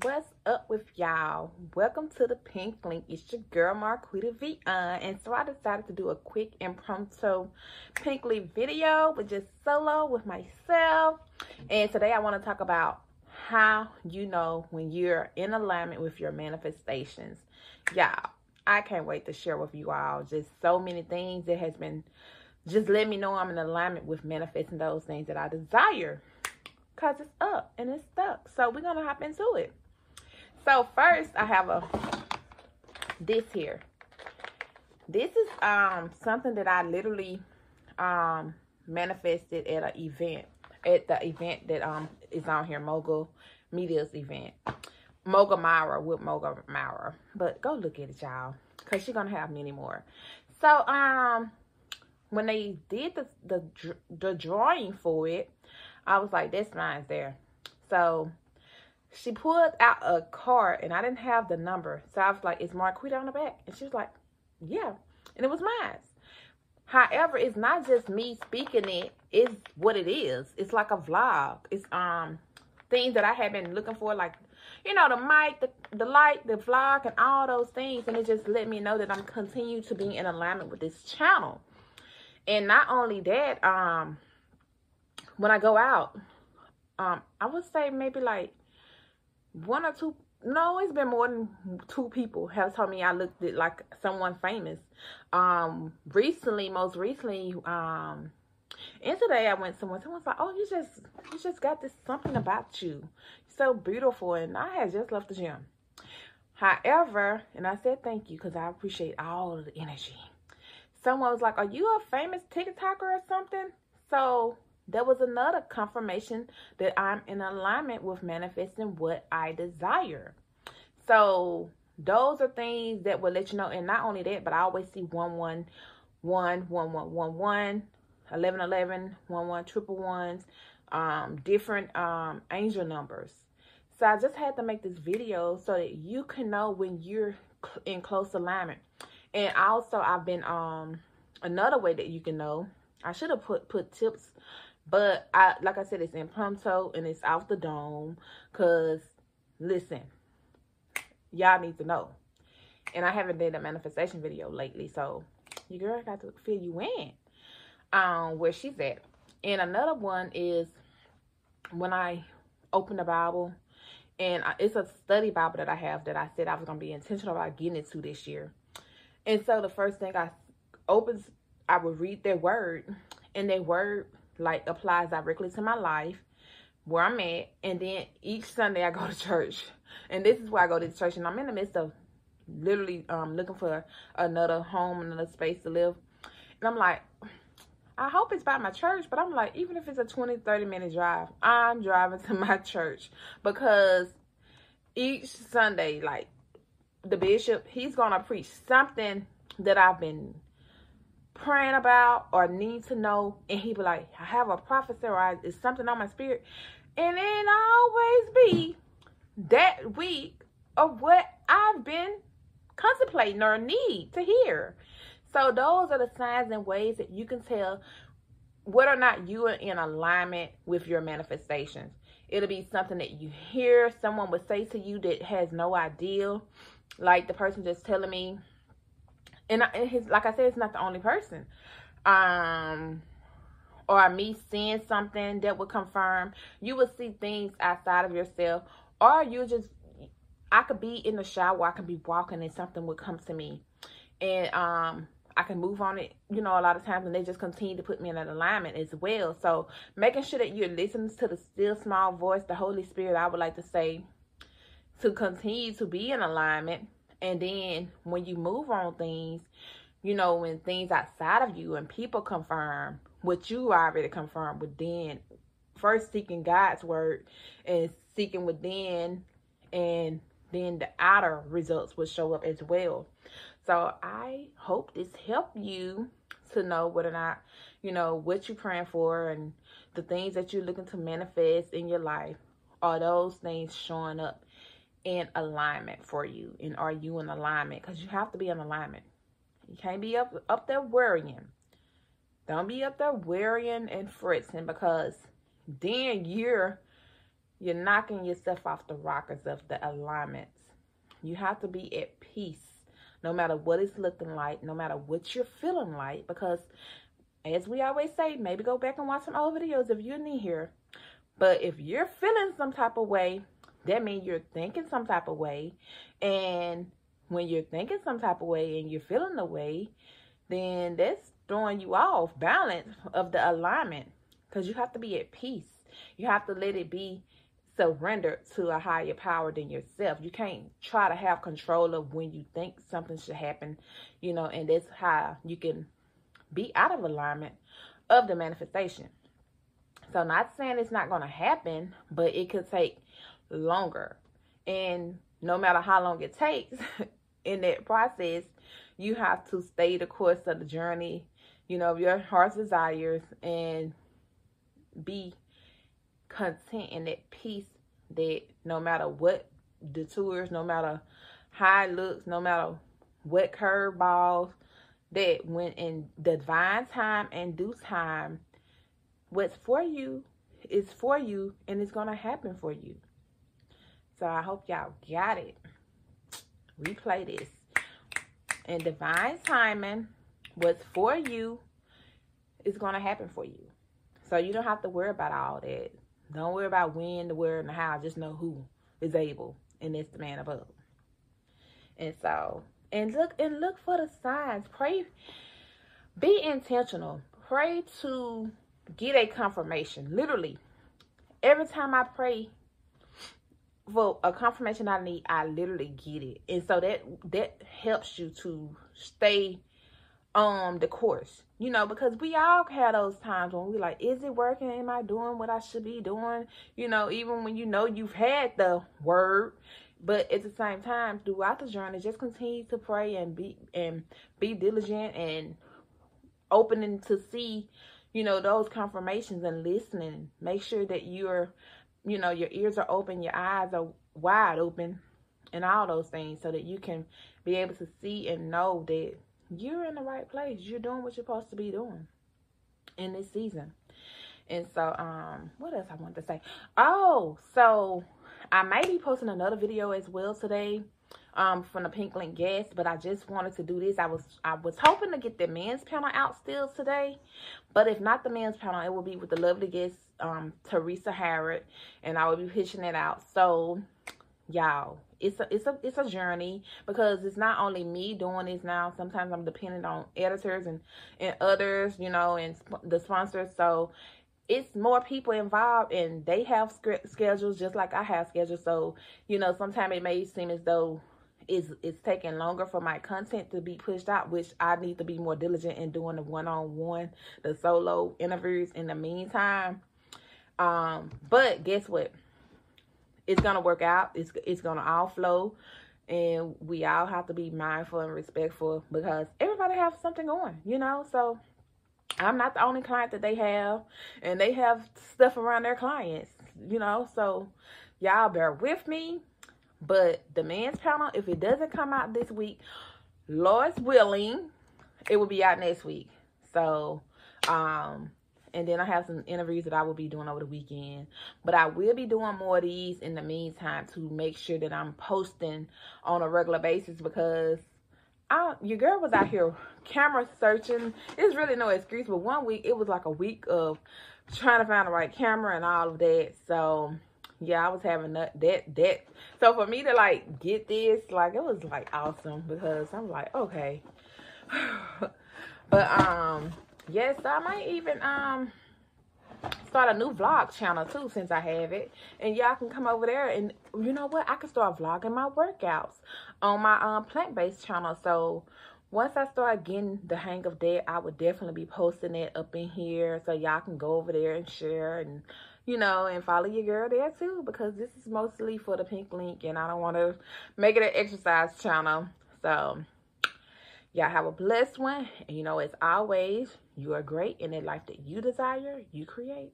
What's up with y'all? Welcome to the Pink Link. It's your girl Marquita V. Uh, and so I decided to do a quick impromptu Pink Link video, but just solo with myself. And today I want to talk about how you know when you're in alignment with your manifestations. Y'all, I can't wait to share with you all just so many things that has been just let me know I'm in alignment with manifesting those things that I desire because it's up and it's stuck. So we're to hop into it. So first I have a this here. This is um something that I literally um manifested at an event at the event that um is on here mogul media's event. Mogul Mara with mogul Mara but go look at it y'all because she's gonna have many more. So um when they did the the the drawing for it i was like this mine's there. So she pulled out a card and I didn't have the number. So I was like, is Marquita on the back? And she was like, yeah. And it was mine. However, it's not just me speaking it. It's what it is. It's like a vlog. It's um things that I have been looking for, like, you know, the mic, the, the light, the vlog, and all those things. And it just let me know that I'm continue to be in alignment with this channel. And not only that, um, when I go out, um, I would say maybe like one or two no it's been more than two people have told me i looked like someone famous. Um recently most recently um and today i went somewhere. Someone's like oh you just you just got this something about you. So beautiful and i had just left the gym. However and i said thank you because i appreciate all of the energy. Someone was like are you a famous tiktoker or something? So there was another confirmation that I'm in alignment with manifesting what I desire. So those are things that will let you know. And not only that, but I always see 111, 1111, 1111, 11, triple ones, um, different um, angel numbers. So I just had to make this video so that you can know when you're in close alignment. And also I've been, um, another way that you can know, I should have put, put tips but I like I said, it's impromptu and it's off the dome. Cause listen, y'all need to know. And I haven't did a manifestation video lately, so your girl got to fill you in um where she's at. And another one is when I open the Bible, and it's a study Bible that I have that I said I was gonna be intentional about getting into this year. And so the first thing I opens, I would read their word, and their word like applies directly to my life where I'm at. And then each Sunday I go to church. And this is where I go to church. And I'm in the midst of literally um, looking for another home, and another space to live. And I'm like, I hope it's by my church. But I'm like, even if it's a 20, 30 minute drive, I'm driving to my church. Because each Sunday, like the bishop, he's going to preach something that I've been praying about or need to know and he be like i have a prophecy or it's something on my spirit. And it always be that week of what i've been contemplating or need to hear. So those are the signs and ways that you can tell whether or not you are in alignment with your manifestations. It'll be something that you hear someone would say to you that has no idea. Like the person just telling me and, his like I said, it's not the only person. Um, or me seeing something that would confirm. You would see things outside of yourself, or you just I could be in the shower, I could be walking, and something would come to me, and um. I can move on it, you know, a lot of times, and they just continue to put me in an alignment as well. So, making sure that you're listening to the still small voice, the Holy Spirit, I would like to say, to continue to be in alignment and then when you move on things, you know, when things outside of you and people confirm what you already confirmed within, first seeking God's word and seeking within, and then the outer results will show up as well. So I hope this helped you to know whether or not, you know, what you're praying for and the things that you're looking to manifest in your life. Are those things showing up in alignment for you? And are you in alignment? Because you have to be in alignment. You can't be up, up there worrying. Don't be up there worrying and fritzing because then you're you're knocking yourself off the rockers of the alignments. You have to be at peace no matter what it's looking like, no matter what you're feeling like, because as we always say, maybe go back and watch some old videos if you're new here. But if you're feeling some type of way, that means you're thinking some type of way. And when you're thinking some type of way and you're feeling the way, then that's throwing you off balance of the alignment. Because you have to be at peace. You have to let it be surrendered to a higher power than yourself. You can't try to have control of when you think something should happen, you know, and that's how you can be out of alignment of the manifestation. So not saying it's not going to happen, but it could take longer. And no matter how long it takes in that process, you have to stay the course of the journey, you know, your heart's desires and be content and that peace that no matter what detours, no matter how it looks, no matter what curveballs, that when in divine time and due time, what's for you is for you and it's going to happen for you. So I hope y'all got it. Replay this. And divine timing, what's for you is going to happen for you. So you don't have to worry about all that. Don't worry about when, the where, and the how. Just know who is able, and it's the man above. And so, and look and look for the signs. Pray, be intentional. Pray to get a confirmation. Literally, every time I pray for a confirmation I need, I literally get it. And so that that helps you to stay um the course you know because we all have those times when we like is it working? Am i doing what i should be doing? You know even when you know you've had the word but at the same time throughout the journey just continue to pray and be and be diligent and opening to see you know those confirmations and listening. Make sure that you're you know your ears are open your eyes are wide open and all those things so that you can be able to see and know that you're in the right place. You're doing what you're supposed to be doing in this season. And so, um, what else I want to say? Oh, so I might be posting another video as well today um from the pink link guest but i just wanted to do this. I was i was hoping to get the men's panel out still today but if not the men's panel it will be with the lovely guest um teresa harrod and i will be pushing it out. So y'all it's a it's a it's a journey because it's not only me doing this now. Sometimes i'm dependent on editors and and others you know and sp the sponsors. So it's more people involved and they have schedules just like i have schedules. So you know sometimes it may seem as though it's it's taking longer for my content to be pushed out which i need to be more diligent in doing the one-on-one -on -one, the solo interviews in the meantime um but guess what it's gonna work out. It's it's gonna all flow, and we all have to be mindful and respectful because everybody has something going, you know. So I'm not the only client that they have, and they have stuff around their clients, you know. So y'all bear with me. But the men's panel, if it doesn't come out this week, Lord's willing, it will be out next week. So um and then I have some interviews that I will be doing over the weekend. But I will be doing more of these in the meantime to make sure that I'm posting on a regular basis because I, your girl was out here camera searching. It's really no excuse, but one week, it was like a week of trying to find the right camera and all of that. So, yeah, I was having that, that, that. So, for me to, like, get this, like, it was, like, awesome because I'm like, okay. but, um, yes i might even um start a new vlog channel too since i have it and y'all can come over there and you know what i can start vlogging my workouts on my um plant-based channel so once i start getting the hang of that i would definitely be posting it up in here so y'all can go over there and share and you know, and follow your girl there too because this is mostly for the pink link and I don't want to make it an exercise channel. So, Y'all have a blessed one. And you know, as always, you are great in the life that you desire, you create.